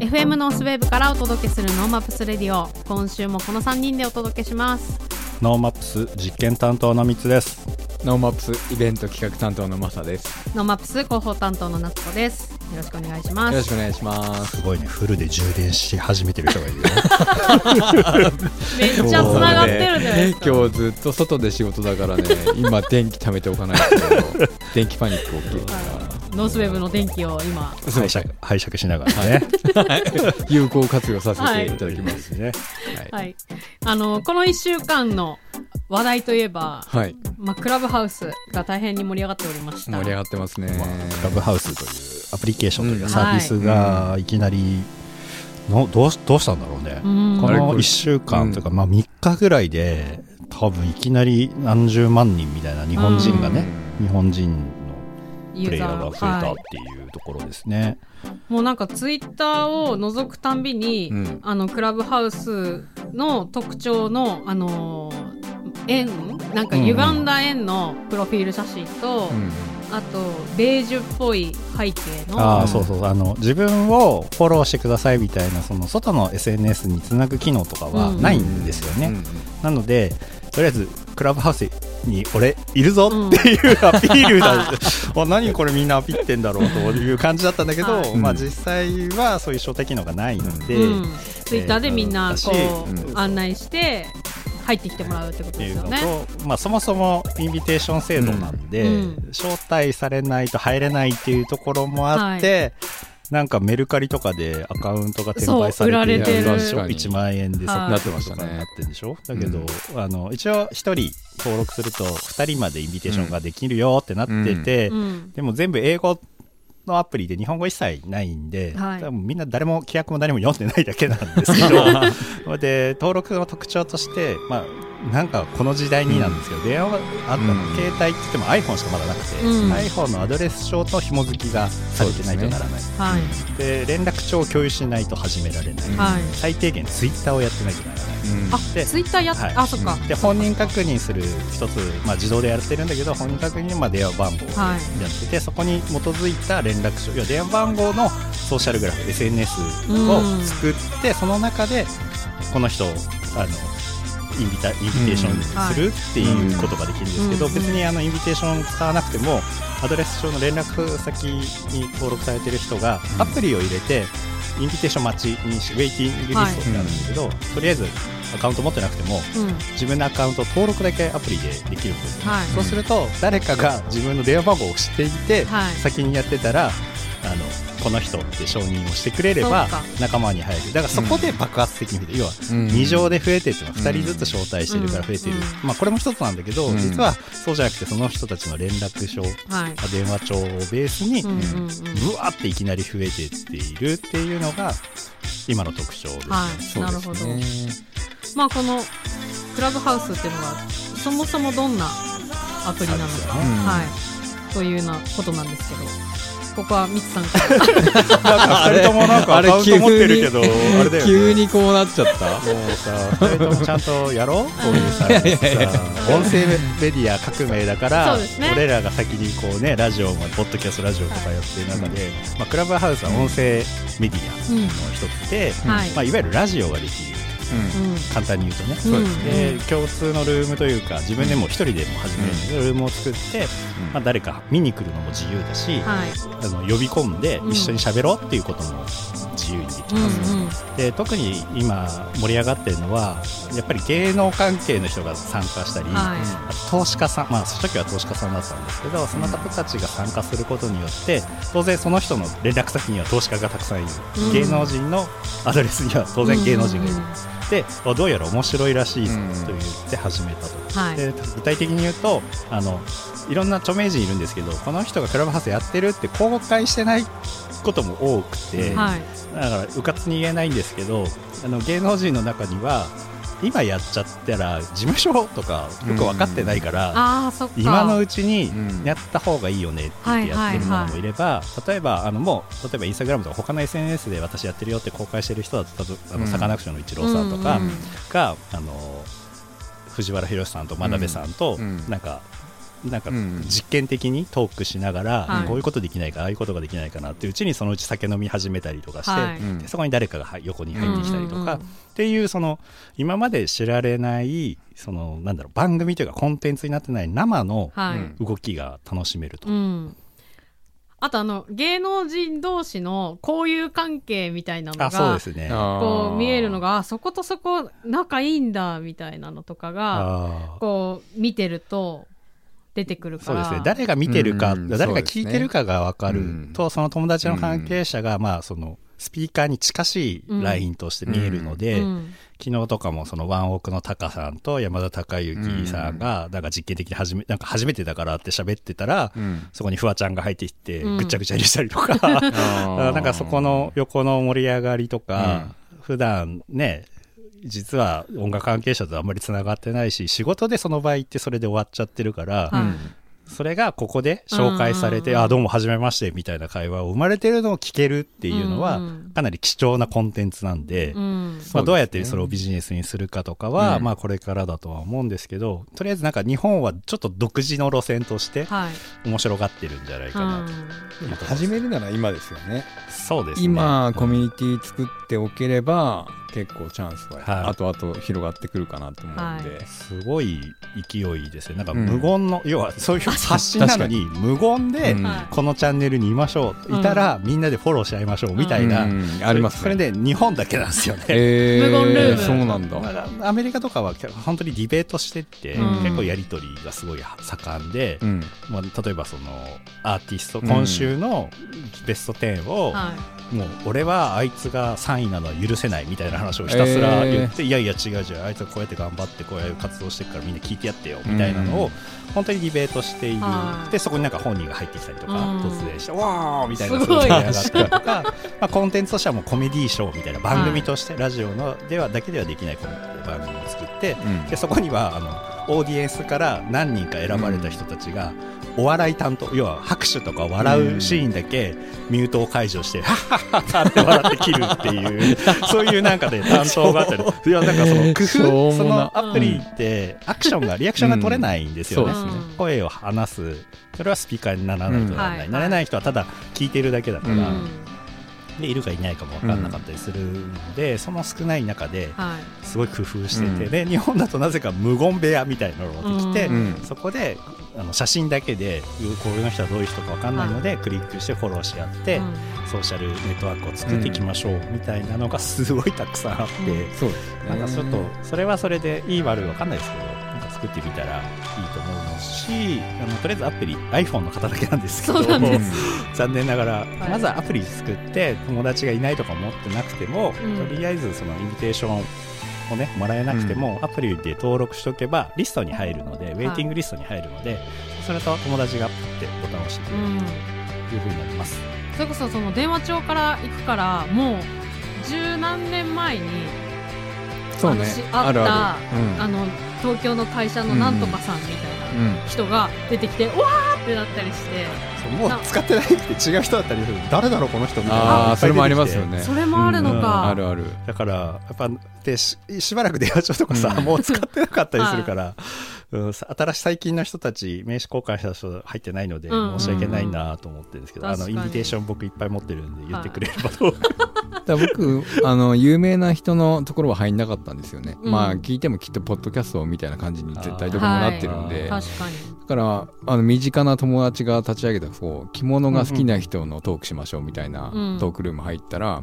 FM ノースウェーブからお届けする NoMapsレディオ今週もこの3人でお届けします。 NoMaps実験担当のみつです。 NoMapsイベント企画担当のマサです。 NoMaps広報担当の夏子ですよろしくお願いします。よろしくお願いします。すごいね。フルで充電し始めてる人がいるよ。めっちゃつながってるじゃないですか。今日ずっと外で仕事だからね、今電気貯めておかないと。電気パニック起きるかノースウェーブの電気を今拝借拝借しながらね。ら、有効活用させていただきます。ね。はい。はい。あのこの1週間の話題といえば、はい。まあ、クラブハウスが大変に盛り上がっておりました。盛り上がってますね。まあクラブハウスというアプリケーションというかサービスがいきなりのどうしどうしたんだろうね。うん。このあれこれ1週間というかまあ3日ぐらいで多分いきなり何十万人みたいな日本人がね日本人のプレイヤーが増えたはっていうところですね。いもうなんかツイッターを覗くたんびに、うん。あのクラブハウスの特徴のあの円なんか歪んだ円のプロフィール写真と、うん。あとベージュっぽい背景のああそうそうあの自分をフォローしてくださいみたいなその外の SNS につなぐ機能とかはうん。ないんですよね、うん。なのでとりあえずクラブハウスに俺いるぞっていうアピールだ、あ何これみんなアピってんだろうという感じだったんだけど、はい。まあうん実際はそういう招待機能がないので、うん、ツイッターでみんなこう、うん。案内して入ってきてもらうってことですよね。と、まあ、そもそもインビテーション制度なんで、うん。招待されないと入れないっていうところもあって、なんかメルカリとかでアカウントが転売されてるれてる。でしょ1万円でなってましたねなってるでしょ？だけど、うん。あの一応1人登録すると2人までインビテーションができるよってなってて、うん。でも全部英語のアプリで日本語一切ないんで、はい。多分みんな誰も規約も何も読んでないだけなんですけど で登録の特徴として、まあ、なんかこの時代になんですけど、電話があったの、うん。携帯って言っても iPhone しかまだなくて、うん。iPhone のアドレス帳と紐付きがされてないとならない。はい。で,、連絡帳を共有しないと始められない、はい。最低限ツイッターをやってないとならない。うん。あでツイッターやっ、はい。あそっか、で本人確認する一つ、まあ、自動でやってるんだけど本人確認はまあ電話番号をやはい。ってて、そこに基づいた連絡書要は電話番号のソーシャルグラフ SNS を作って、その中でこの人あのインビタインビテーションするっていうことができるんですけど、うん。別にあのインビテーション使わなくてもアドレス上の連絡先に登録されてる人がうん。アプリを入れてインビテーション待ちにしウェイティングリストってあるんだけど、とりあえずアカウント持ってなくてもうん。自分のアカウント登録だけアプリでできるんですよ、はい。そうすると誰かが自分の電話番号を知っていて、はい。先にやってたらあのこの人って承認をしてくれれば仲間に入る。だからそこで爆発的に増えて、要はうん。2乗で増えてっていうのは2人ずつ招待してるから増えてる、うん。まあ、これも一つなんだけど、うん。実はそうじゃなくてその人たちの連絡帳はい。電話帳をベースにうんうんうん。ブワーっていきなり増えてっているっていうのが今の特徴ですね。なるほど。まあこのクラブハウスっていうのがそもそもどんなアプリなのか、ねはい。というようなことなんですけどここはみつさんからなんか2人ともなんかアカウント持ってるけど、あれだよね。急にこうなっちゃった。もうさ、2人ともちゃんとやろう？こういうさ、さ音声メディア革命だから、ね俺らが先にこうね、ラジオも、ポッドキャストラジオとかやってる中で、まあ、クラブハウスは音声メディアの一つで、はい、まあ、いわゆるラジオができる。うん。簡単に言うとね。そうで共通のルームというか自分でも一人でも始めるルームを作って、まあ、誰か見に来るのも自由だし、はい。あの呼び込んでうん。一緒に喋ろうっていうことも自由にできうんます、うんで特に今盛り上がってるのはやっぱり芸能関係の人が参加したり、はい。投資家さんまあ初期は投資家さんだったんですけどその方たちが参加することによって当然その人の連絡先には投資家がたくさんいる、うん。芸能人のアドレスには当然芸能人がいる、うん。うんであどうやら面白いらしいと言って始めたと、はい。で具体的に言うとあのいろんな著名人いるんですけどこの人がクラブハウスやってるって公開してないことも多くて、はい。だからうかつに言えないんですけどあの芸能人の中には今やっちゃったら事務所とかよく分かってないから、ああそっか。今のうちにうん。やった方がいいよねって言ってやってる者もいれば、例えばあのもう例えばインスタグラムとか他の SNS で私やってるよって公開してる人だったとあのうん。サカナクションのイチローさんとかうん。うん。が、あの藤原宏さんと真鍋さんと、うん。なんかなんかうん実験的にトークしながら、はい。こういうことできないかああいうことができないかなっていううちにそのうち酒飲み始めたりとかして、はい。そこに誰かが横に入ってきたりとか、うんうんうん。っていうその今まで知られないそのなんだろう番組というかコンテンツになってない生のはい、うん動きが楽しめると。うん。あとあの芸能人同士の交友関係みたいなのあそうでがすね。こう見えるのがあそことそこ仲いいんだみたいなのとかがこう見てると出てくるから。そうですね。誰が見てるか、うん誰が聞いてるかが分かる。うんと、その友達の関係者が、まあ、そのスピーカーに近しいラインとして見えるので、うん。昨日とかもそのワンオクのタカさんと山田孝之さんがなん。か実験的に初めなんか初めてだからって喋ってたら、うん。そこにフワちゃんが入ってきてうん。ぐっちゃぐちゃにしたりとか、なんかそこの横の盛り上がりとか、普段ね実は音楽関係者とあんまりつながってないし仕事でその場合ってそれで終わっちゃってるから、それがここで紹介されて、うん。うんうんあどうも初めましてみたいな会話を生まれてるのを聞けるっていうのは、かなり貴重なコンテンツなんで、うん。まあ、どうやってそれをビジネスにするかとかは、うん。まあこれからだとは思うんですけどとりあえずなんか日本はちょっと独自の路線としてはい。面白がってるんじゃないかなと、始めるなら今ですよね。そうですね。今コミュニティ作っておければ結構チャンスははい。後々広がってくるかなと思うんで、すごい勢いですね。なんかうん。無言の、要はそういう発信なのに無言でこのチャンネルにいましょう、うんいたらみんなでフォローし合いましょうみたいな、うん。ありますね。それで日本だけなんですよね、えー、無言ルーム。そうなんだ、まあアメリカとかは本当にディベートしてって、うん。結構やり取りがすごい盛んで、うん。まあ、例えばそのアーティストうん今週のベスト10を、はもう俺はあいつが3位なのは許せないみたいな話をひたすら言って、いやいや違う違うあいつはこうやって頑張ってこういう活動してるからみんな聞いてやってよみたいなのを、うん本当にディベートしている、はい。でそこになんか本人が入ってきたりとか、うん。突然してわーみたいなすごい。上がったりとか、まあ、コンテンツとしてはもうコメディーショーみたいな番組として、ラジオのではだけではできない番組を作って、うん。でそこにはあのオーディエンスから何人か選ばれた人たちが、お笑い担当要は拍手とか笑うシーンだけミュートを解除して、はっはっはっはって笑って切るっていうそういうなんかで担当があったり。いやなんかその工夫そのアプリってアクションがリアクションが取れないんですよね、声を話す。それはスピーカーにならないとならない、うん。なれない人はただ聞いてるだけだから、でいるかいないかも分かんなかったりするので、その少ない中ではい。すごい工夫してて、うん。で日本だとなぜか無言部屋みたいなのができて、うん。そこであの写真だけでこういう人はどういう人か分かんないので、クリックしてフォローし合って、うん。ソーシャルネットワークを作っていきましょうみたいなのがすごいたくさんあって、そうですね。なんかちょっとそれはそれでいい悪い分かんないですけど作ってみたらいいと思うしあのとりあえずアプリ iPhone の方だけなんですけど 残念ながら、いまずはアプリ作って友達がいないとか持ってなくても、うん。とりあえずそのインビテーションをねもらえなくても、アプリで登録しておけばリストに入るので、ウェイティングリストに入るのでそうすると友達がパッてボタンを押してくれるうん。というふうになります、それこそその電話帳から行くからもう十何年前にそうね。あったあるある。うん。あの東京の会社のなんとかさんみたいなうん人が出てきて、うわーってなったりして。そうもう使ってないくて違う人だったりする。誰だろうこの人みたいな。それもありますよね。それもあるのうんか、あるある。だからやっぱでししばらく電話帳とかさ、うん。もう使ってなかったりするから、うん、さ新しい最近の人たち名刺交換した人入ってないので、うん申し訳ないなと思ってるんですけど、あのインビテーション僕いっぱい持ってるんで言ってくれればと、だから僕あの有名な人のところは入んなかったんですよね、うん。まあ聞いてもきっとポッドキャストみたいな感じに絶対どこもなってるんで、あ確かに。だからあの身近な友達が立ち上げたこう着物が好きな人のトークしましょうみたいなうん。トークルーム入ったら、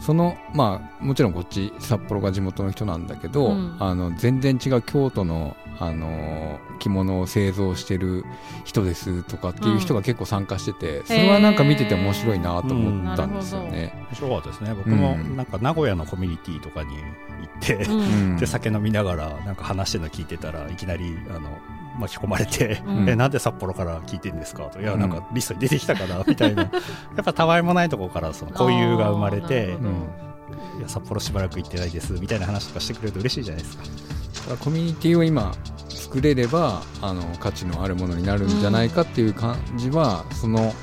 そのまあもちろんこっち札幌が地元の人なんだけど、うん。あの全然違う京都のあの着物を製造してる人ですとかっていう人が結構参加してて、それはなんか見てて面白いなと思ったんですよね。面白かったですね僕もうん。なんか名古屋のコミュニティとかに行って、うん。うん。で酒飲みながらなんか話してるの聞いてたらいきなりあの巻き込まれて、うん。えなんで札幌から聞いてんですかと。いやうん。なんかリストに出てきたからみたいな。やっぱたわいもないところからその交友が生まれていや札幌しばらく行ってないですみたいな話とかしてくれると嬉しいじゃないですか。コミュニティを今作れればあの価値のあるものになるんじゃないかっていう感じは、その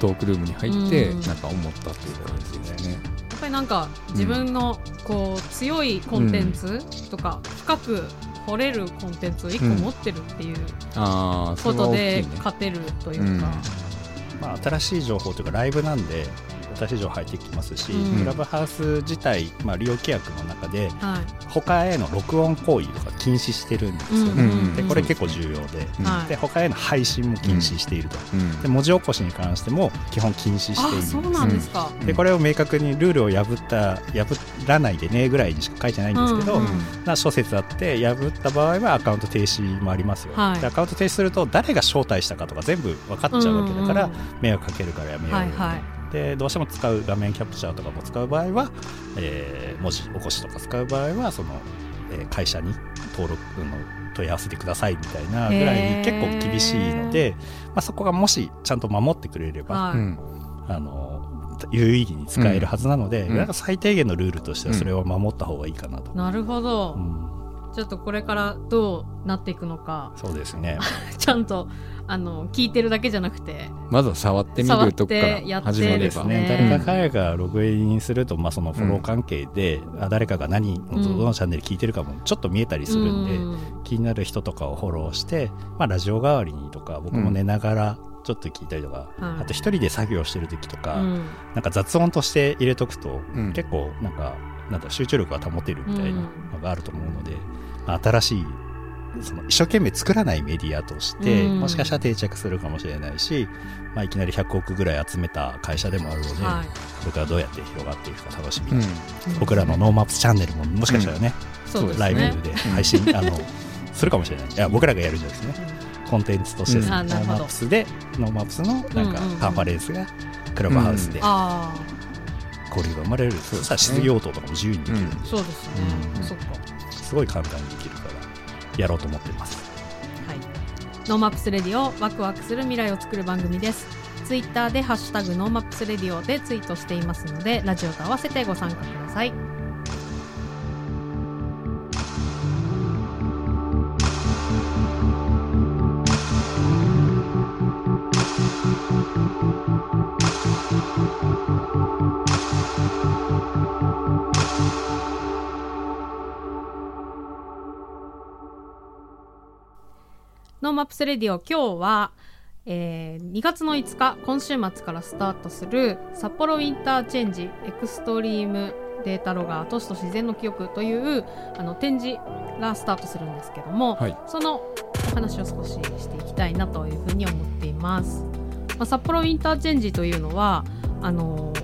トークルームに入ってうん。なんか思ったっていう感じですね。ぱりなんか自分のこう強いコンテンツとか深く掘れるコンテンツを一個持ってるっていうことで。勝てるというか、まあ、新しい情報というかライブなんで新しい情報入ってきますし、うん。クラブハウス自体、まあ、利用規約の中ではい。他への録音行為とか禁止してるんですよね、うんうんでこれ結構重要で,、うんはい。で他への配信も禁止していると、うん。で文字起こしに関しても基本禁止しているんですあそうなんですか、うん。でこれを明確にルールを破った破らないでねぐらいにしか書いてないんですけど、うんな諸説あって破った場合はアカウント停止もありますよ、はい。でアカウント停止すると誰が招待したかとか全部分かっちゃうわけだから、うん迷惑かけるからやめようよ、はいはいでどうしても使う画面キャプチャーとかも使う場合は、えー文字起こしとか使う場合はその、えー会社に登録の問い合わせてくださいみたいなぐらいに結構厳しいので、まあ、そこがもしちゃんと守ってくれれば、はい。うん。あの有意義に使えるはずなので、うん。なんか最低限のルールとしてはそれを守った方がいいかなと。なるほど、うん。ちょっとこれからどうなっていくのか。そうですね。ちゃんとあの聞いてるだけじゃなくてまずは触ってみるとこから始めれば。ですね。ね、誰か彼がログインすると、まあ、そのフォロー関係で、あ誰かが何のどのチャンネル聞いてるかもちょっと見えたりするんで、うん。気になる人とかをフォローして、まあ、ラジオ代わりにとか僕も寝ながらちょっと聞いたりとか、はい。あと一人で作業してる時とか、うん。なんか雑音として入れとくと、うん。結構なんかなんだ集中力が保てるみたいなのがあると思うので、まあ新しいその一生懸命作らないメディアとして、うん。もしかしたら定着するかもしれないし、まあ、いきなり100億ぐらい集めた会社でもあるので、はい。これからどうやって広がっていくか楽しみ、うん。僕らのノーマップスチャンネルももしかしたらね、そうですねライブで配信、あのするかもしれない。いや僕らがやるんじゃないですね。コンテンツとして、うん。 NoMapsで NoMapsのなんかうんうんうん。カンファレンスがクラブハウスであ交流が生まれる、そしたら質疑応答とかも自由にできる、うん。あそうですね、うん。そっか。すごい簡単にやろうと思ってます。はい、 NoMapsレディオワクワクする未来を作る番組です。ツイッターでハッシュタグ NoMapsレディオでツイートしていますのでラジオと合わせてご参加ください。NoMapsレディオ今日は、えー2月の5日今週末からスタートする札幌ウィンターチェンジエクストリームデータロガー都市と自然の記憶というあの展示がスタートするんですけども、はいそのお話を少ししていきたいなというふうに思っています。まあ、札幌ウィンターチェンジというのはあのー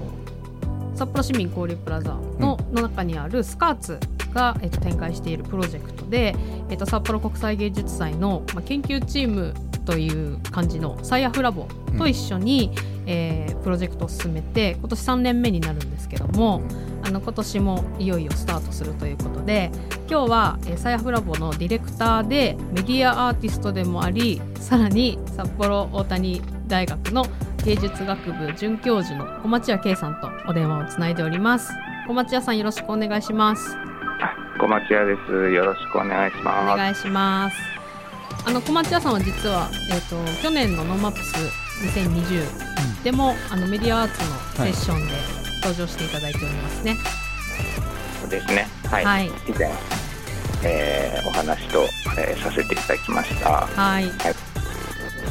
札幌市民交流プラザの,、の中にある SCARTSが、えっと、展開しているプロジェクトで、えっと、札幌国際芸術祭の、まあ、研究チームという感じのサイアフラボと一緒に、えープロジェクトを進めて今年3年目になるんですけども、あの今年もいよいよスタートするということで今日は、えーサイアフラボのディレクターでメディアアーティストでもありさらに札幌大谷大学の芸術学部准教授の小町屋圭さんとお電話をつないでおります小町屋さんよろしくお願いします小町屋です。よろしくお願いします。お願いしますあの小町屋さんは実は、えー、と去年の NoMaps2020でもあのメディアアーツのセッションで登場していただいておりますねそうですね。はい。はい以前、えーお話と、えーさせていただきました。はい。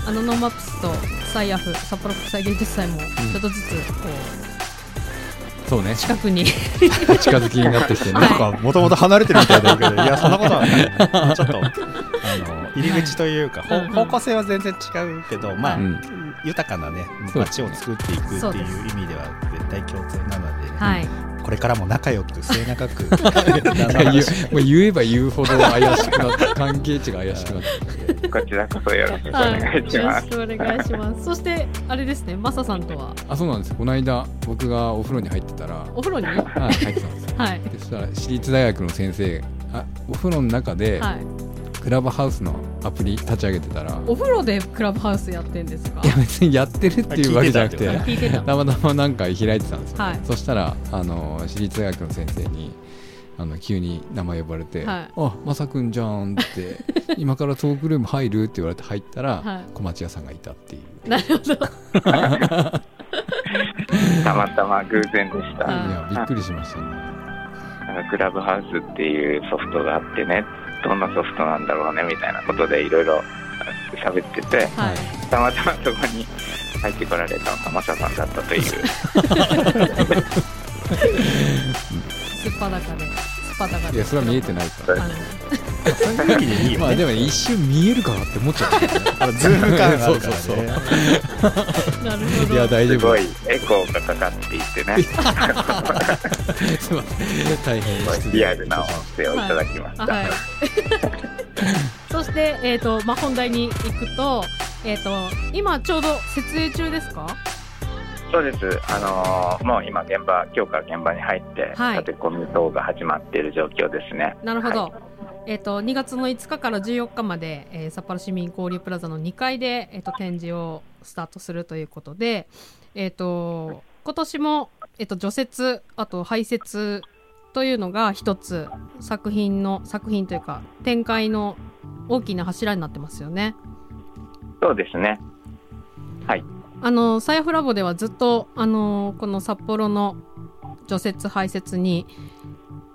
あの NoMapsと SIAF 札幌国際芸術祭もちょっとずつこそうね。う近くに。近づきになってきてね、はい。なんかもともと離れてるみたいだけどいやそんなことはない。ちょっとあの入り口というか、ほうんうん。方向性は全然違うけどまあ、うん。豊かなね街を作っていくっていう意味では絶対共通なので、はいこれからも仲良く末永く。もう言えば言うほど怪しくなって関係値が怪しくなって。こちらこそよろしくおはい願いします。よろしくお願いします。そしてあれですねマサさんとは？あそうなんです。この間僕がお風呂に入ってたらお風呂に？ははい入ってたんですよ。い。そしたら私立大学の先生あお風呂の中で、はいクラブハウスのアプリ立ち上げてたらお風呂でクラブハウスやってんですか？いや別にやってるっていうわけじゃなくてたたまたまなんか開いてたんですよ、はいそしたらあの私立大学の先生にあの急に名前呼ばれて「はいあまさくんじゃん」って「今からトークルーム入る?」って言われて入ったら、はい小町屋さんがいたっていうなるほどたまたま偶然でした。はいいやびっくりしましたねなんかクラブハウスっていうソフトがあってね、どんなソフトなんだろうねみたいなことでいろいろ喋ってて、はいたまたまそこに入ってこられたのがマサさんだったという。すっぱだかですっぱだかでいやそれは見えてないから。あのそういう意味でいいよね。まあでもね一瞬見えるかなって思っちゃったんだよねあのズーム感あるからねそうそうそう。なるほど。いや大丈夫。すごいエコーがかかっていてね、すいません。大変失礼リアルな音声をいただきました。はい。そして、えーとまあ、本題に行くと,、えー、と今ちょうど設営中ですか？そうです、あのーもう今、現場、今日から現場に入って、はい立て込み等が始まっている状況ですね。なるほど、はいえー、と2月の5日から14日まで、えー札幌市民交流プラザの2階で、えー、と展示をスタートするということで、えー、と今年も、えー、と除雪あと排雪というのが一つ作品の作品というか展開の大きな柱になってますよね。そうですね。はい。あのサイフラボではずっとあのこの札幌の除雪排雪に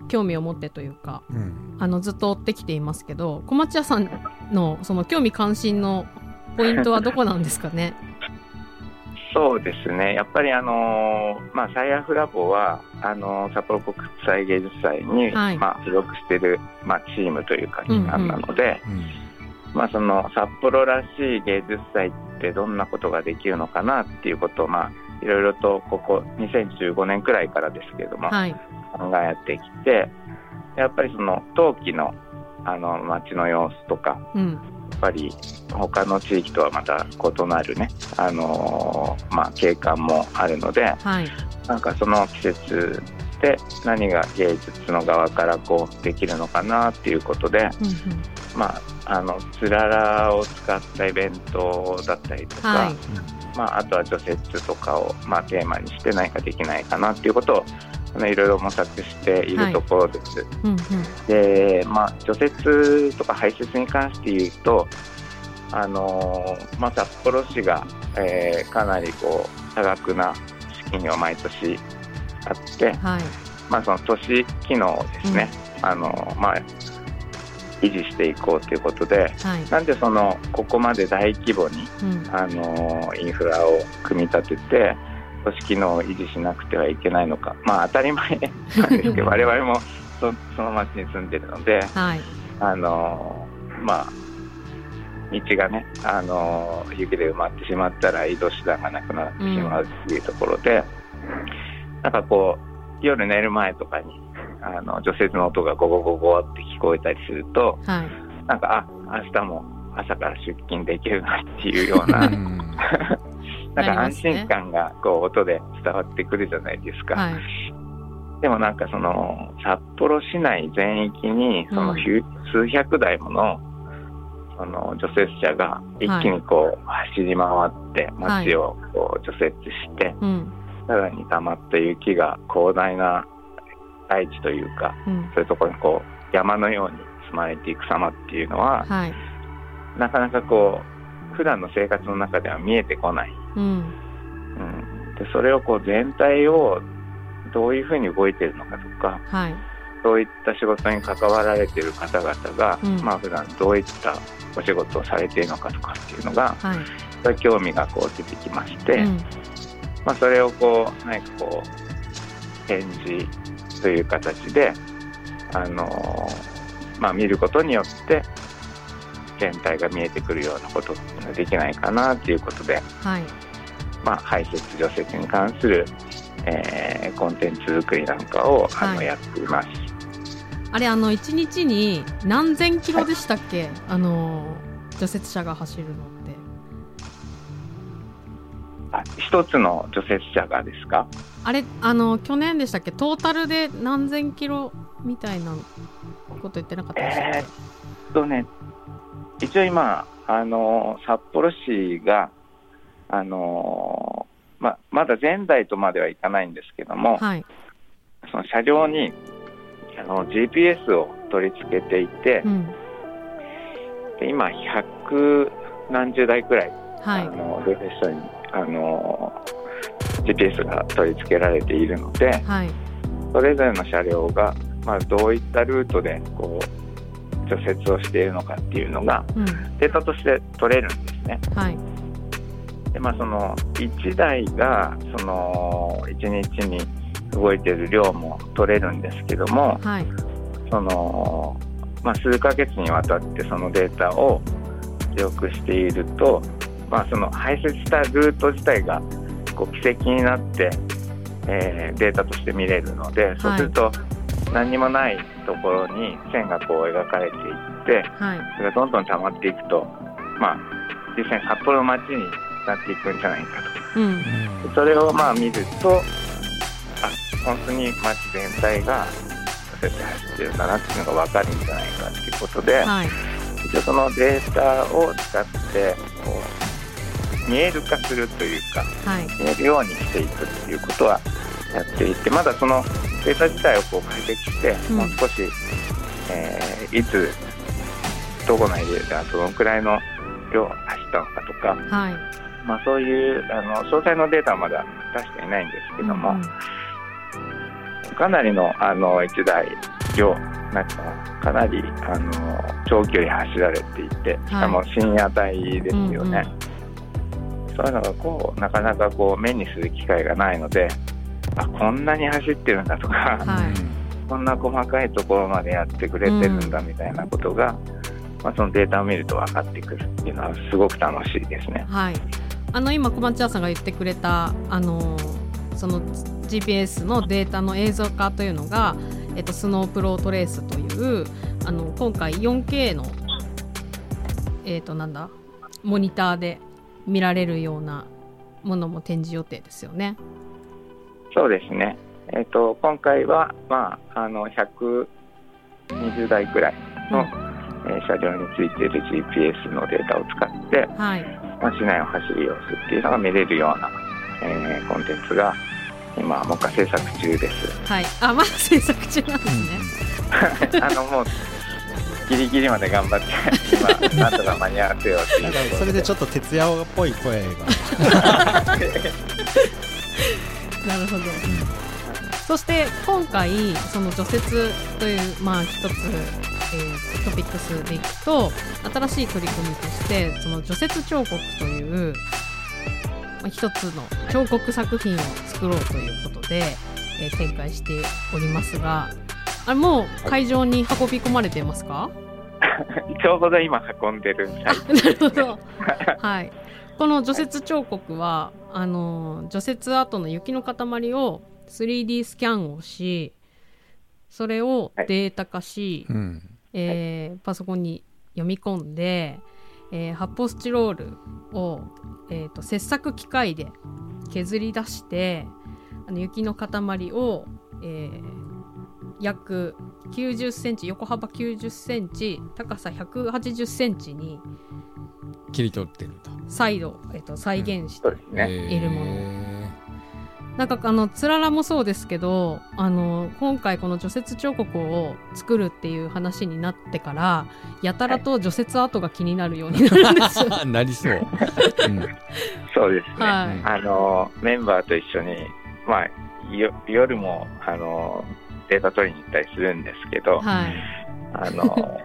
興味を持ってというかうん。あのずっと追ってきていますけど小町屋さんのその興味関心のポイントはどこなんですかね？そうですね。やっぱりあのーまあ、サイアフラボは、あのー札幌国際芸術祭に、はい。まあ、所属している、まあ、チームというか、機関なので、うんまあ、その札幌らしい芸術祭ってどんなことができるのかなっていうことを、まあ、いろいろとここ2015年くらいからですけれども、はい。考えてきてやっぱりその冬季のあの街の様子とかうん。やっぱり他の地域とはまた異なるね、あのーまあ、景観もあるのではい。なんかその季節で何が芸術の側からこうできるのかなっていうことで、うんまあ、あのつららを使ったイベントだったりとか、はい。まあ、あとは除雪とかを、まあ、テーマにして何かできないかなっていうことをあのいろいろ模索しているところです。うんうん。で、まあ、除雪とか排雪に関して言うと、あのーまあ、札幌市が、えーかなりこう多額な資金が毎年あって、はい。まあ、その都市機能をですね、あのーまあ、維持していこうということで、はい。なんでそのここまで大規模に、うん。あのーインフラを組み立てて、都市機能を維持しなくてはいけないのか、まあ、当たり前なんですけど、我々もそその町に住んでるので、はい。あのーまあ、道がね、あのー雪で埋まってしまったら移動手段がなくなってしまうっていうところで、なんかこう、夜寝る前とかに、あの除雪の音がゴゴゴゴって聞こえたりすると、はい。なんか、あ明日も朝から出勤できるなっていうような、うん。なんか安心感がこう音で伝わってくるじゃないですか。はい。でもなんかその札幌市内全域にその数百台ものその除雪車が一気にこう走り回って街をこう除雪して、うんさらに溜まった雪が広大な大地というかうん。そういうところにこう山のように積まれていく様っていうのははい。なかなかこう普段の生活の中では見えてこない。うん。うん、でそれをこう全体をどういうふうに動いてるのかとかはい。そういった仕事に関わられている方々が、うん。まあ普段どういったお仕事をされているのかとかっていうのがはい。興味がこう出てきまして、うんまあ、それをこう何かこう展示という形で、あのーまあ、見ることによって全体が見えてくるようなことができないかなっていうことで、はい。まあ、排泄除雪に関する、えーコンテンツ作りなんかをあの、はい。やっています。あれあの一日に何千キロでしたっけ、あの除雪車が走るのって。あ一つの除雪車がですか？あれあの去年でしたっけ？トータルで何千キロみたいなこと言ってなかったでしたっけ、えとね、一応今、あの札幌市が、あのままだ前代とまではいかないんですけども、はい。その車両にあの GPS を取り付けていて、うん。で今、100何十台くらい、はい。あのレベストにあの GPS が取り付けられているので、はい。それぞれの車両が、まあ、どういったルートでこう除雪をしているのかっていうのがうん。データとして取れるんですね。はい。でまあ、その1台がその1日に動いてる量も取れるんですけどもはい。その、まあ、数ヶ月にわたってそのデータを記録していると、まあ、その排泄したルート自体がこう軌跡になって、えーデータとして見れるのでそうすると何にもないところに線がこう描かれていってはい。それがどんどん溜まっていくと、まあ、実際に札幌の街になっていくんじゃないかと。うん。それをまあ見ると、あ、本当に街全体がそうやって走ってるんだなっていうのが分かるんじゃないかっていうことで、はい。一応そのデータを使ってこう見える化するというかはい。見えるようにしていくっていうことはやっていてまだそのデータ自体をこう解析して、うん。もう少し、えーいつどこのエリアがどのくらいの量走ったのかとか、はい。まあ、そういうあの詳細のデータはまだ出していないんですけども、うんうん。かなりのあの1台量なんかかなりあの長距離走られていてしかも深夜帯ですよね、そういうのがこうなかなかこう目にする機会がないのであこんなに走ってるんだとか、はい。こんな細かいところまでやってくれてるんだみたいなことが、まあ、そのデータを見ると分かってくるっていうのはすごく楽しいですね。はい。あの今小町屋さんが言ってくれたあのその GPS のデータの映像化というのが、えっとスノープロートレースというあの今回 4K のえっとなんだモニターで見られるようなものも展示予定ですよね。そうですね。えっ、と、今回は、まあ、あの、120台くらいの、うんえー車両についている GPS のデータを使って、はい。まあ、市内を走る様子っていうのが見れるような、えーコンテンツが、今、目下制作中です。はい。あまだ制作中なんですね。あの、もう、ギリギリまで頑張って、今、なんとか間に合わせようっていう。それでちょっと徹夜っぽい声が。なるほど。そして今回その除雪というまあ一つ、えートピックスでいくと新しい取り組みとしてその除雪彫刻という、まあ、一つの彫刻作品を作ろうということで、えー展開しておりますがあれもう会場に運び込まれてますか、ちょうど今運んでるあ最中なるほど。はい。この除雪彫刻は、あの除雪後の雪の塊を 3D スキャンをし、それをデータ化し、うんえーパソコンに読み込んで、えー発泡スチロールを、えー、と切削機械で削り出してあの雪の塊を、えー約90センチ横幅90センチ高さ180センチに切り取ってると。再度、えっと再現して、そうですね。いるものなんかあのつららもそうですけどあの今回この除雪彫刻を作るっていう話になってからやたらと除雪跡が気になるようになるんですよ。なりそう。うんそうですね。はい、あのメンバーと一緒に、まあ、よ夜もあのデータ取りに行ったりするんですけど、はい、あの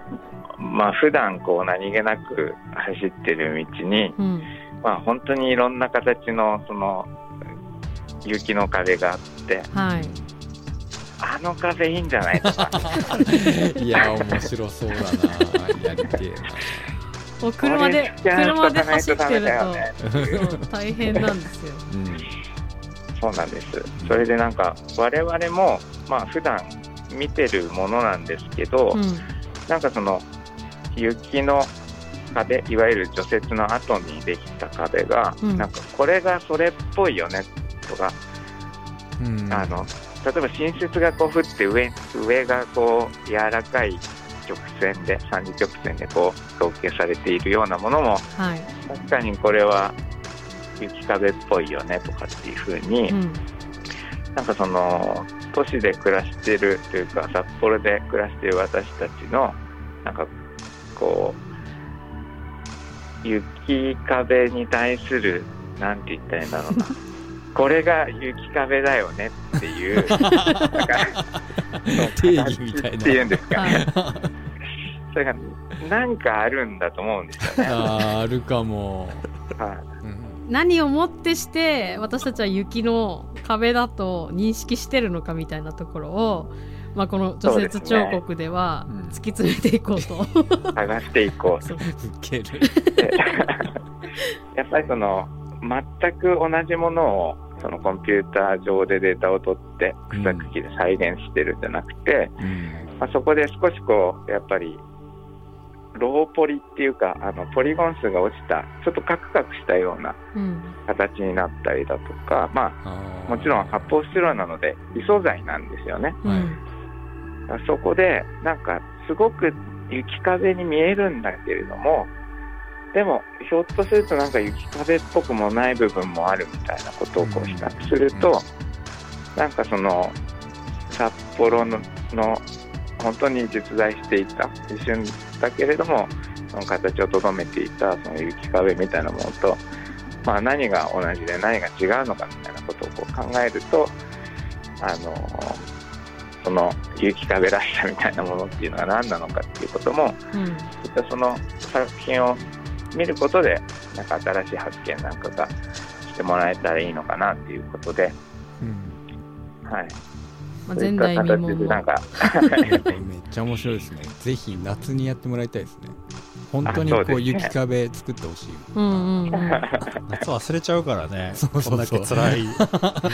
まあ普段こう何気なく走ってる道に、うん、まあ、本当にいろんな形のその雪の壁があってはい、あの壁いいんじゃないとか いや面白そうだな。やりてえな。もう車で車でしとかないとダメ走ってるだよねと 大変なんですよ。うんそうなんです。それでなんか我々もまあ普段見てるものなんですけど、うん、なんかその雪の壁いわゆる除雪の後にできた壁が、うん。なんかこれがそれっぽいよねとか、うん。あの例えば新雪がこう降って上上がこう柔らかい直線で三次直線でこう造形されているようなものもはい。確かにこれは雪壁っぽいよねとかっていうふうに、うん。なんかその都市で暮らしてるというか札幌で暮らしている私たちのなんかこう雪壁に対するなんて言ったらいいんだろうな。これが雪壁だよねっていうなんか定義みたいなっていうんですかね、はそれが何かあるんだと思うんですよね。あーあるかも、はい。うん何をもってして私たちは雪の壁だと認識してるのかみたいなところを、まあ、この除雪彫刻では突き詰めていこうと。探していこう。そう。ウケる。で やっぱりその全く同じものをそのコンピューター上でデータを取って草茎で再現してるんじゃなくて、うん。まあ、そこで少しこうやっぱりローポリっていうかあのポリゴン数が落ちたちょっとカクカクしたようなうん。形になったりだとか、まああ、もちろん発泡スチロールなので異素材なんですよね。うん。そこでなんかすごく雪壁に見えるんだけれどもでもひょっとするとなんか雪壁っぽくもない部分もあるみたいなことをこう比較すると、なんかその札幌のの本当に実在していた。一瞬だけれどもその形をとどめていたその雪壁みたいなものと、まあ、何が同じで何が違うのかみたいなことをこう考えるとあのその雪壁らしさみたいなものっていうのが何なのかっていうこともうん。そういったその作品を見ることでなんか新しい発見なんかがしてもらえたらいいのかなっていうことで、うん。はい、まあ、前代未聞の。なんか。めっちゃ面白いですね。ぜひ夏にやってもらいたいですね。本当にこう雪壁作ってほしい。うんうんうん。夏忘れちゃうからね。そうそうそう。こんだけ辛い、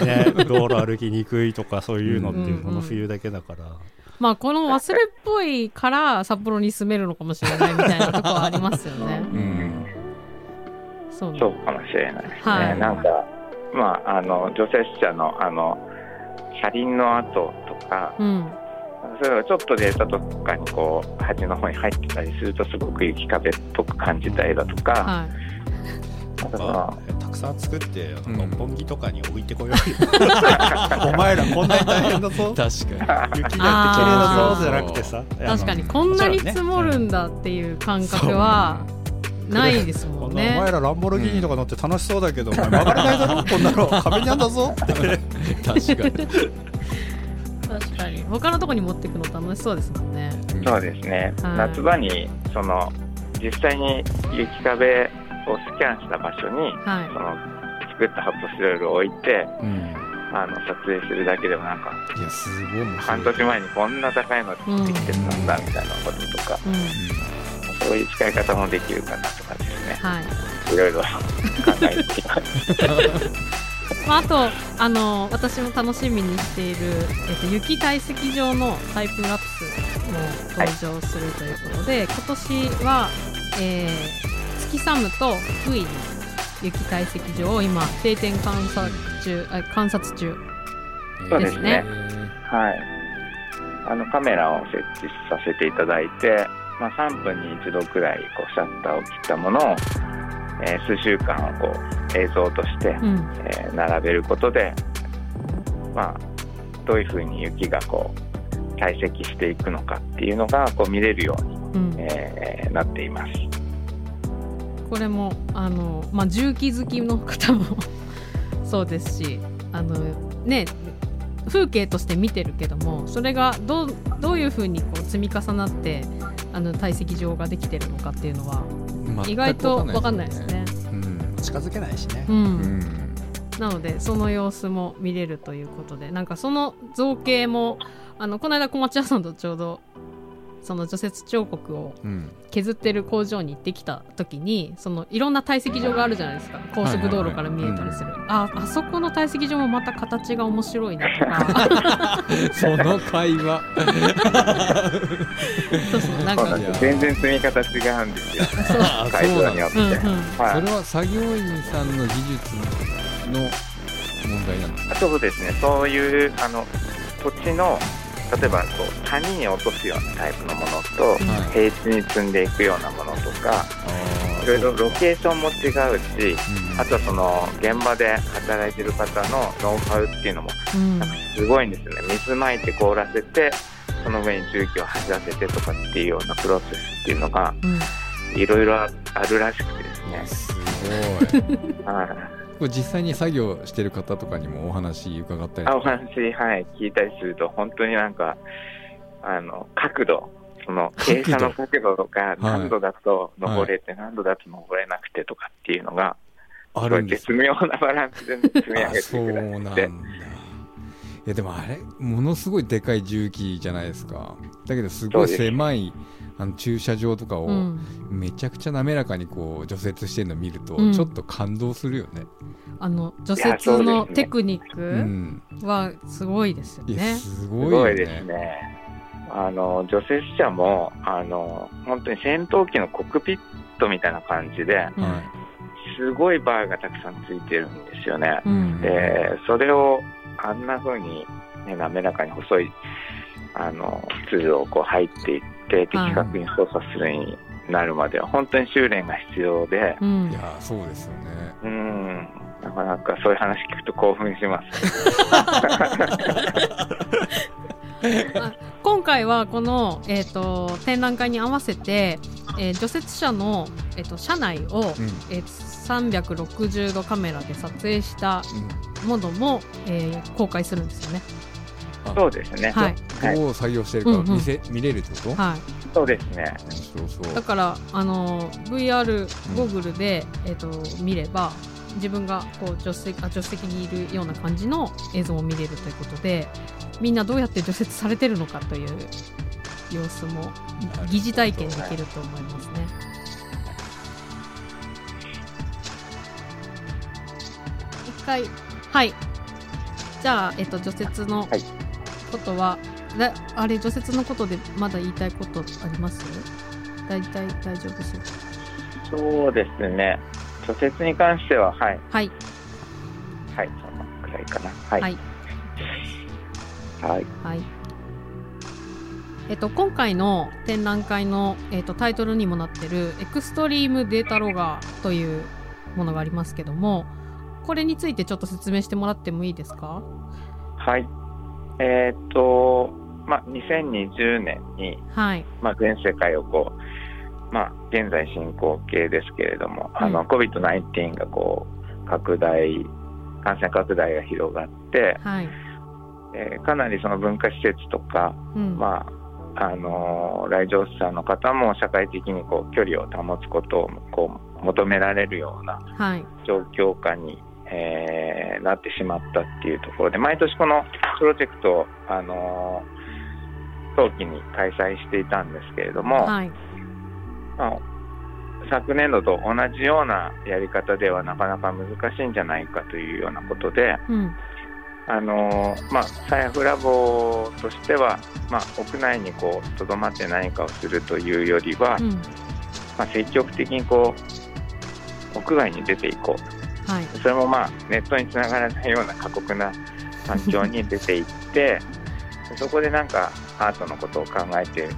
ね、道路歩きにくいとかそういうのってうんこの冬だけだから、まあこの忘れっぽいから札幌に住めるのかもしれないみたいなところはありますよね。うん。そう。ねそうかもしれないですね。はい。なんか、まあ、あの除雪車のあの車輪の跡とか、うん。それがちょっとデータとかにこう端の方に入ってたりするとすごく雪壁っぽく感じたりだとか、はあとそあのたくさん作ってうん。六本木とかに置いてこようよ、お前らこんなに大変だぞ。確か雪なんて綺麗だぞじゃなくてさ。い確かにこんなに積もるんだっていう感覚はないですもんこんなお前ね。らランボルギーニとか乗って楽しそうだけど、お前曲がれないだろ？こんなの。壁にあんだぞ。ってに確かに。確かに。他のとこに持っていくの楽しそうですもんね。そうですね、はい。夏場にその実際に雪壁をスキャンした場所にはい。その作った発泡スチロールを置いてうん。あの撮影するだけでもなんかいやすごい半年前にこんな高いのできてたんだみたいなこととか、うんそういう使い方もできるかなとかですねはい。いろいろ考えています。まあ、あとあの私も楽しみにしている、えっと、雪堆積状のタイプラプスも登場するということで、今年は、えー、月寒と福井の雪堆積状を今定点観察中あ観察中ですねへはい。あのカメラを設置させていただいて、まあ、3分に一度くらいこうシャッターを切ったものを、えー数週間こう映像として、うんえー並べることで、まあ、どういうふうに雪がこう堆積していくのかっていうのがこう見れるように、うん、えーなっています。これもあの、まあ、重機好きの方も そうですしあのね風景として見てるけどもそれがどうどういうふうにこう積み重なってあの堆積状ができてるのかっていうのはー意外と分かんないですね。うん。近づけないしね。う、うんん。なのでその様子も見れるということでなんかその造形もあのこの間小町屋さんとちょうどその除雪彫刻をうん。削ってる工場に行ってきた時にそのいろんな堆積場があるじゃないですか。高速道路から見えたりする、ああそこの堆積場もまた形が面白いなとかその会話。そうそうなんか。そうなんです全然積み方違うんですよ。そう会場によって。うんうん。はい。それは作業員さんの技術の問題なの？あそうですね、そういうあの土地の例えばこう谷に落とすようなタイプのものと、はい。平地に積んでいくようなものとかいろいろロケーションも違うしうんあとはその現場で働いてる方のノウハウっていうのもうん。なんかすごいんですよね。水まいて凍らせてその上に重機を走らせてとかっていうようなプロセスっていうのがうん。いろいろあるらしくてですね。すごい。はい実際に作業してる方とかにもお話伺ったりあお話、はい、聞いたりすると、本当になんか、あの角度、その傾斜の角度とか、何度だと登れて、何度だと登れなくてとかっていうのが、あるんです。絶妙なバランスで積み上げていあそうくらなんだ。いしくて、やでもあれものすごいでかい重機じゃないですか。だけどすごい狭いあの駐車場とかをうん。めちゃくちゃ滑らかにこう除雪してるの見るとうん。ちょっと感動するよね。あの除雪のテクニッうん、クはすごいですよね。すすごいよね。ごいですね。あの除雪車もあの本当に戦闘機のコックピットみたいな感じでうんはすごいバーがたくさんついてるんですよね。うん。でそれをあんな風に、ね、滑らかに細いあの通路をこう入っていって的確に操作するになるまでは本当に修練が必要で、うん。い、いやそうですよね。うん、なかなかそういう話聞くと興奮します。あ今回はこの、えー、と展覧会に合わせて、えー除雪車の、えー、と車内を、うん。えー360度カメラで撮影したうん。ものも、えー公開するんですよね。そうですね。はい。はいどう作業してるか見せ、見れるってこと、はい、そうですね。面白そう。だからあの VR ゴーグルで、えー、と見れば自分がこう助手席あ助手席にいるような感じの映像を見れるということでみんなどうやって除雪されてるのかという様子も疑似体験できると思いますね。一回はい。じゃあ、えっと、除雪のはいことは、だあれ除雪のことでまだ言いたいことあります？大体大丈夫そうそうですね。除雪に関しては、はい。はいはい、そのくらいかな。はい。はいはい。はいえっと、今回の展覧会の、えっと、タイトルにもなってる「エクストリームデータロガー」というものがありますけどもこれについてちょっと説明してもらってもいいですか？はい。えーっと、まあ、2020年に、はい。まあ、全世界をこう、まあ、現在進行形ですけれども、あの、うん COVID-19 がこう、拡大、感染拡大が広がって、はい、えーかなりその文化施設とか、うん。まあ、あのー来場者の方も社会的にこう距離を保つことをこう求められるようなはい。状況下に、えーなってしまったっていうところで毎年このプロジェクトを、あのー早期に開催していたんですけれども、はい。まあ昨年度と同じようなやり方ではなかなか難しいんじゃないかというようなことで、うん。あのーまあ、サヤフラボとしては、まあ、屋内にこうとどまって何かをするというよりは、うん。まあ、積極的にこう屋外に出ていこうはい。それもまあネットにつながらないような過酷な環境に出ていって そこでなんかアートのことを考えて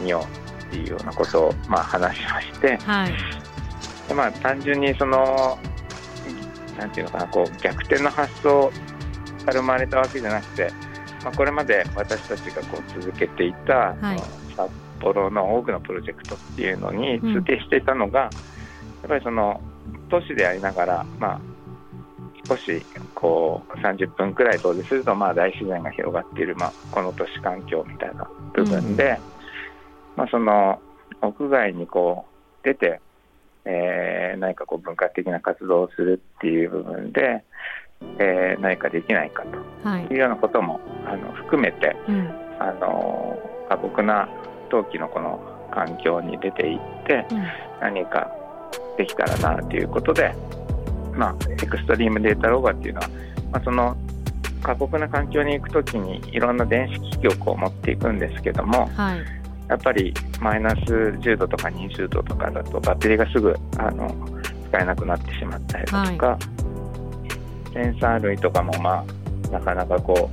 みようっていうようなことをまあ話しましてはい。でまあ単純にそのなんていうのかなこう逆転の発想から生まれたわけじゃなくて、まあ、これまで私たちがこう続けていた、はい。札幌の多くのプロジェクトっていうのにうん通底していたのが、やっぱりその都市でありながら、まあ、少しこう30分くらい遠出するとまあ大自然が広がっている、まあ、この都市環境みたいな部分で、まあ、その屋外にこう出て、えー何かこう文化的な活動をするっていう部分で、えー何かできないかはい。というようなこともあの含めてうん。あの過酷な冬季のこの環境に出ていってうん。何かできたらなということで、まあ、エクストリームデータローガーっていうのは、まあ、その過酷な環境に行くときにいろんな電子機器をこう持っていくんですけどもはい。やっぱりマイナス10度とか20度とかだとバッテリーがすぐあの使えなくなってしまったりだとか、センサー類とかもまあなかなかこ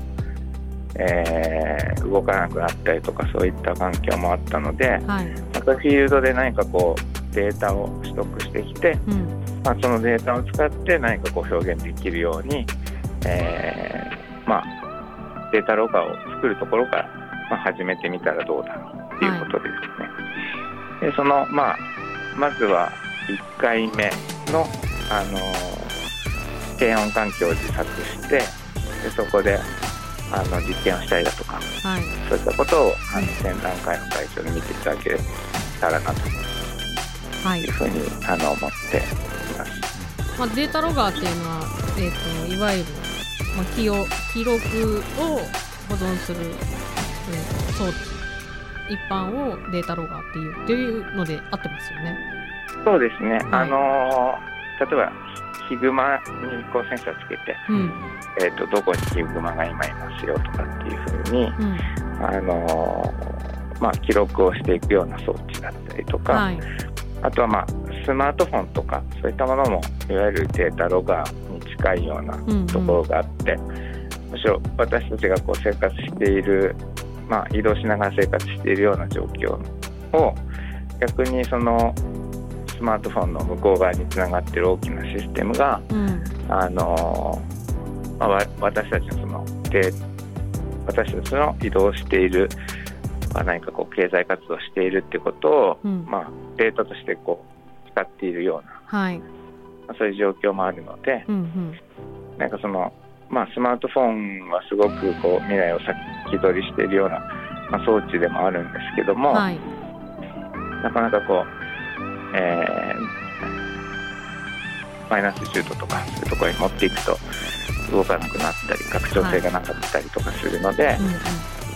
えー、動かなくなったりとかそういった環境もあったので、はい。またフィールドで何かこうデータを取得してきて、うん。まあ、そのデータを使って何かこう表現できるように、えーまあ、データロガを作るところから、まあ、始めてみたらどうだろうっていうことですね。でその、まあ、まずは1回目の、あのー低温環境を自作してでそこであの実験をしたりだとかはい。そういったことをあの展覧会の会場で見ていただけたらなとはい。いうふうにあの思っています。まあ、データロガーっていうのは、えー、といわゆる、まあ、記憶記録を保存する、うん装置一般をデータロガーっていうっていうので合ってますよね。そうですね、はい。あのー例えばヒグマにこうセンサーつけて、うん。えー、とどこにヒグマが今いますよとかっていうふうに、うん。あのーまあ、記録をしていくような装置だったりとか、はいあとは、まあ、スマートフォンとかそういったものもいわゆるデータロガーに近いようなうんうん。ところがあって、むしろ私たちがこう生活している、まあ、移動しながら生活しているような状況を逆にそのスマートフォンの向こう側につながっている大きなシステムが、うん。あのまあわ私たちのそので私たちの移動している、まあ、何かこう経済活動をしているってことを、うん。まあ、データとしてこう使っているような、はい。まあそういう状況もあるので、うんうん。なんかその、まあ、スマートフォンはすごくこう未来を先取りしているような、まあ、装置でもあるんですけども、はい。なかなかこう、えーマイナス10度とかそういうところに持っていくと動かなくなったり拡張性がなかったりとかするので、うんうん。まあ、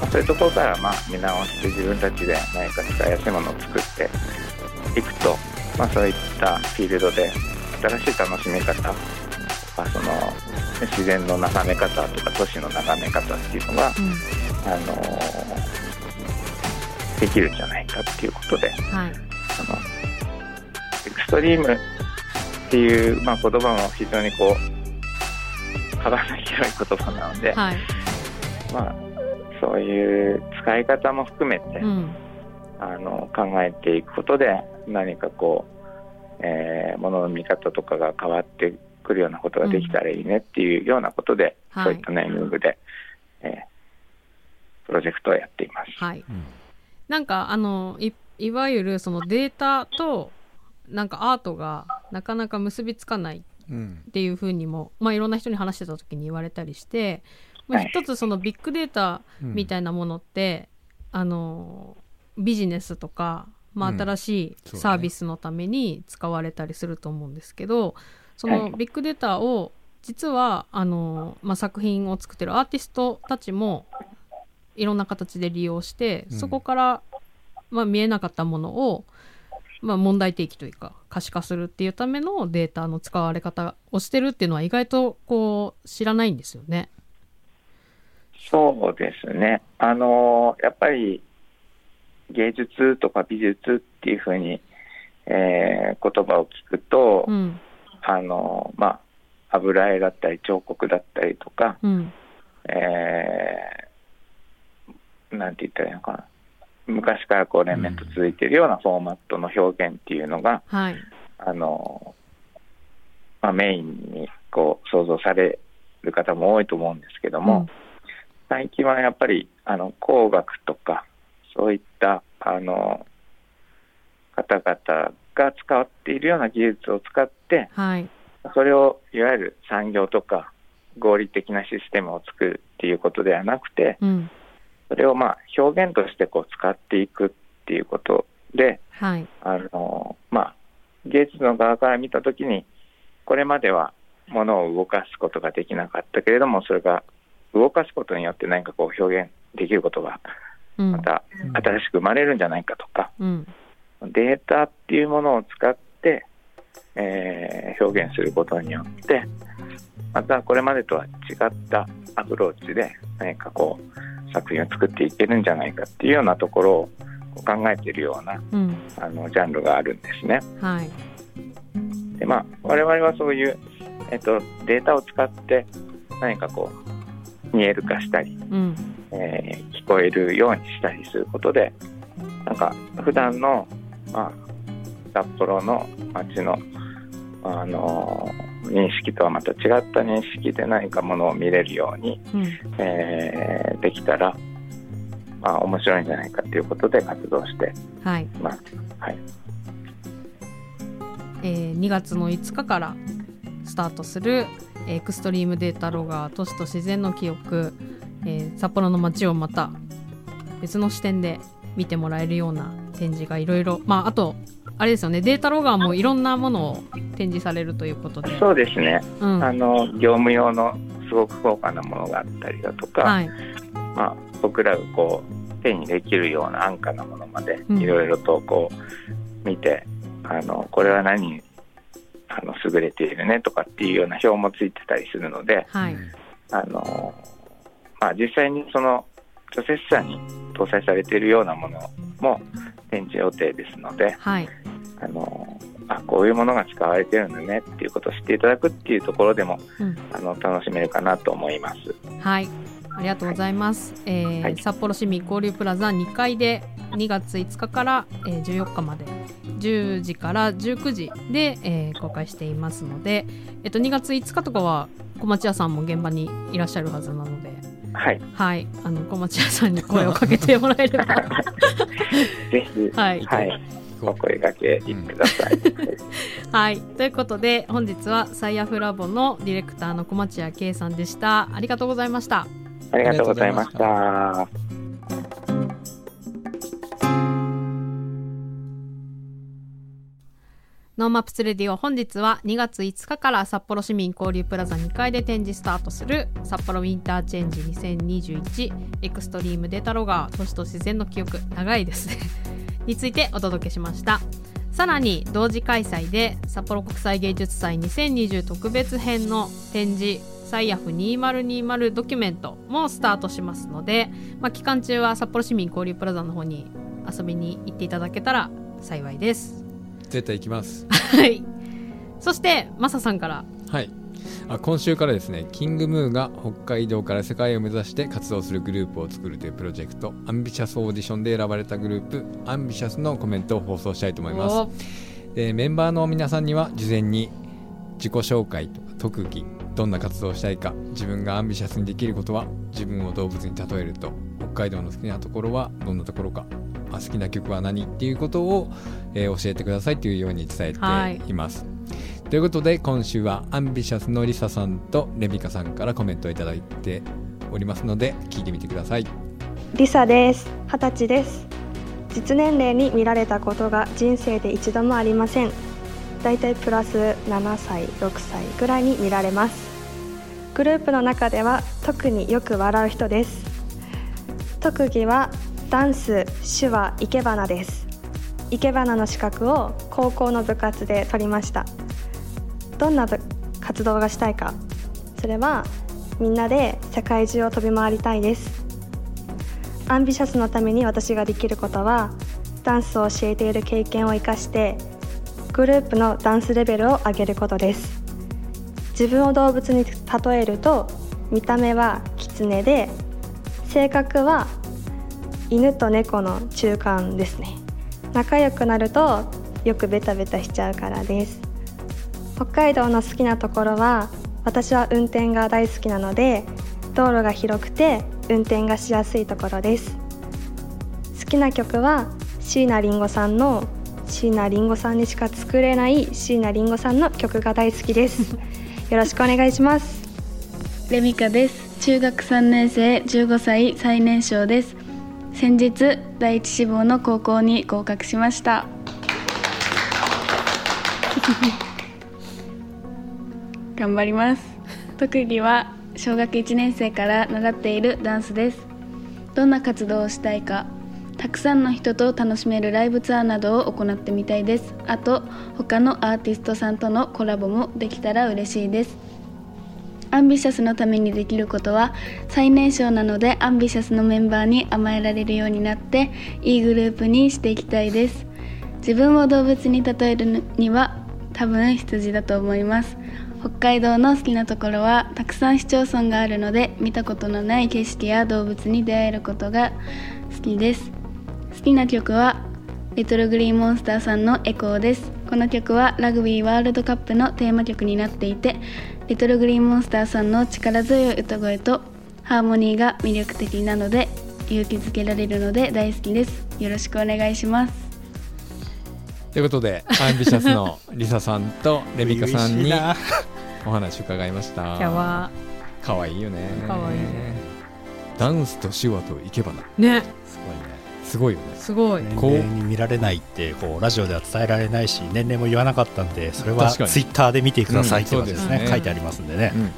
そういうところからまあ見直して自分たちで何か使いやすいものを作っていくと、まあ、そういったフィールドで新しい楽しみ方とかその自然の眺め方とか都市の眺め方っていうのが、うん。あのーできるんじゃないかっていうことではい。あのエクストリームっていう、まあ、言葉も非常にこう幅の広い言葉なので、はい。まあ、そういう使い方も含めて、うん。あの考えていくことで何かこう、えー、ものの見方とかが変わってくるようなことができたらいいねっていうようなことで、はい。そういったネーミングで、えープロジェクトをやっています。はい。うん。なんかあのいいわゆるそのデータとなんかアートがなかなか結びつかないうん。っていうふうにも、まあ、いろんな人に話してた時に言われたりして、まあ、はい。一つそのビッグデータうん。みたいなものって、あのビジネスとか、まあ、うん。新しいサービスのために使われたりすると思うんですけど、そはい。のビッグデータを実はあの、まあ、作品を作ってるアーティストたちもいろんな形で利用して、うん。そこから、まあ、見えなかったものを、まあ、問題提起というか可視化するっていうためのデータの使われ方をしてるっていうのは意外とこう知らないんですよね。そうですね。あのやっぱり芸術とか美術っていうふうに、えー言葉を聞くと、うんあのまあ油絵だったり彫刻だったりとか、うんえーなんて言ったらいいのかな。昔からこう連綿と続いているようなフォーマットの表現っていうのが、はいあのまあ、メインにこう想像される方も多いと思うんですけども、最近はやっぱりあの工学とかそういったあの方々が使っているような技術を使ってはい。それをいわゆる産業とか合理的なシステムを作るっていうことではなくてうん。それをまあ表現としてこう使っていくっていうことではい。あの、まあ、芸術の側から見たときにこれまでは物を動かすことができなかったけれどもそれが動かすことによって何かこう表現できることがうん。また新しく生まれるんじゃないかとか、うん。データっていうものを使って、えー表現することによってまたこれまでとは違ったアプローチで何かこう作品を作っていけるんじゃないかっていうようなところを考えているようなうん。あのジャンルがあるんですね。はい。でまあ我々はそういう、えっと、データを使って何かこう見える化したりうん。えー、聞こえるようにしたりすることでなんか普段の、まあ、札幌の街の、あのー、認識とはまた違った認識で何かものを見れるように、うん、えー、できたら、まあ、面白いんじゃないかということで活動してはい。まあはい。えー、2月の5日からスタートするエクストリームデータロガー都市と自然の記憶、えー、札幌の街をまた別の視点で見てもらえるような展示がいろいろまああとあれですよねデータロガーもいろんなものを展示されるということで。そうですね、うん、あの業務用のすごく高価なものがあったりだとか、はい、まあ、僕らがこう手にできるような安価なものまでいろいろとこう見て、うん、あのこれは何あの優れているねとかっていうような表もついてたりするので、はい、あのまあ、実際にその除雪車に搭載されているようなものも展示予定ですので、はい、あのあこういうものが使われてるんだねっていうことを知っていただくっていうところでも、うん、あの楽しめるかなと思います。はいありがとうございます、はい、えーはい、札幌市民交流プラザ2階で2月5日から、えー、14日まで。10時から19時で、えー、公開していますので、えっと、2月5日とかは小町屋さんも現場にいらっしゃるはずなので、はい、はい、あの小町屋さんに声をかけてもらえれば。ぜひ、はい、はい、お声掛けください。はい、ということで本日は SIAFラボのディレクターの小町屋圭さんでした。ありがとうございました。ありがとうございました。 NoMapsレディオ本日は2月5日から札幌市民交流プラザ2階で展示スタートする札幌ウィンターチェンジ2021エクストリームデータロガー都市と自然の記憶長いですね についてお届けしましたさらに同時開催で札幌国際芸術祭2020特別編の展示サイヤフ2020ドキュメントもスタートしますので、まあ、期間中は札幌市民交流プラザの方に遊びに行っていただけたら幸いです。絶対行きます。はい。そしてマサさんから。はい。あ今週からですねキングムーが北海道から世界を目指して活動するグループを作るというプロジェクトアンビシャスオーディションで選ばれたグループアンビシャスのコメントを放送したいと思います。でメンバーの皆さんには事前に自己紹介とか特技どんな活動をしたいか自分がアンビシャスにできることは自分を動物に例えると北海道の好きなところはどんなところか好きな曲は何っていうことを、えー、教えてくださいというように伝えています。ということで今週はアンビシャスのリサさんとレミカさんからコメントをいただいておりますので聞いてみてください。リサです二十歳です実年齢に見られたことが人生で一度もありませんだいたいプラス7歳6歳ぐらいに見られます。グループの中では特によく笑う人です。特技はダンス手話生け花です。生け花の資格を高校の部活で取りました。どんな活動がしたいか。それはみんなで世界中を飛び回りたいです。アンビシャスのために私ができることはダンスを教えている経験を生かしてグループのダンスレベルを上げることです。自分を動物に例えると見た目はキツネで性格は犬と猫の中間ですね。仲良くなるとよくベタベタしちゃうからです。北海道の好きなところは私は運転が大好きなので道路が広くて運転がしやすいところです。好きな曲は椎名林檎さんの椎名林檎さんにしか作れない椎名林檎さんの曲が大好きです。よろしくお願いします。レミカです。中学3年生15歳最年少です。先日第一志望の高校に合格しました。頑張ります。特技は小学1年生から習っているダンスです。どんな活動をしたいかたくさんの人と楽しめるライブツアーなどを行ってみたいです。あと他のアーティストさんとのコラボもできたら嬉しいです。アンビシャスのためにできることは最年少なのでアンビシャスのメンバーに甘えられるようになっていいグループにしていきたいです。自分を動物に例えるには多分羊だと思います。北海道の好きなところはたくさん市町村があるので見たことのない景色や動物に出会えることが好きです。好きな曲はリトルグリーンモンスターさんのエコーです。この曲はラグビーワールドカップのテーマ曲になっていてリトルグリーンモンスターさんの力強い歌声とハーモニーが魅力的なので勇気づけられるので大好きです。よろしくお願いします。ということでアンビシャスのリサさんとレミカさんにお話伺いました。今日はかわいいよね。かわいいダンスと手話といけばなねすごいねすごいよね。すごい。年こう。齢に見られないってこうラジオでは伝えられないし年齢も言わなかったんでそれはツイッターで見てくださいってことですね,、うんそうですね。書いてありますんでね、うん。ま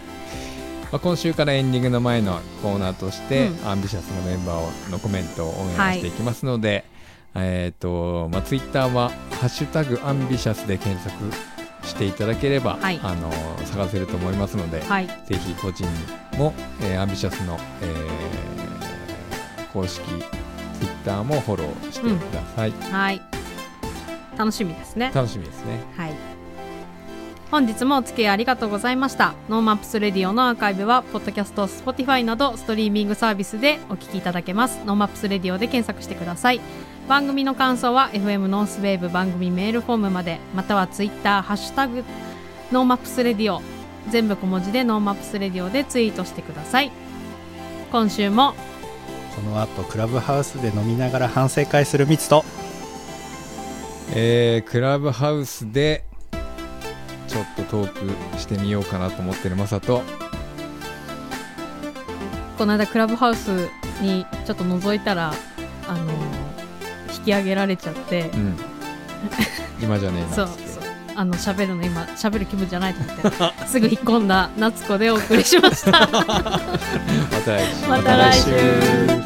あ、今週からエンディングの前のコーナーとして、うん。アンビシャスのメンバーのコメントをお願いしていきますので、えっ、と、まあ、ツイッターは「ハッシュタグアンビシャス」で検索していただければ、はい。あの探せると思いますので、はい。ぜひ個人も、えーアンビシャスの、えー公式ツイッターもフォローしてください、はい。楽しみですね。楽しみですね。はい。本日もお付き合いありがとうございました。ノーマップスレディオのアーカイブはポッドキャスト Spotify などストリーミングサービスでお聞きいただけます。ノーマップスレディオで検索してください。番組の感想は FM ノースウェーブ番組メールフォームまでまたはツイッターハッシュタグノーマップスレディオ。全部小文字でノーマップスレディオでツイートしてください。今週もこの後クラブハウスで飲みながら反省会するミツと。えークラブハウスでちょっとトークしてみようかなと思ってるマサと。この間クラブハウスにちょっと覗いたらあの引き上げられちゃって。うん。今じゃねえな。そうそう。あの喋るの今喋る気分じゃないと思って。すぐ引っ込んだ夏子でお送りしました。また来週。また来週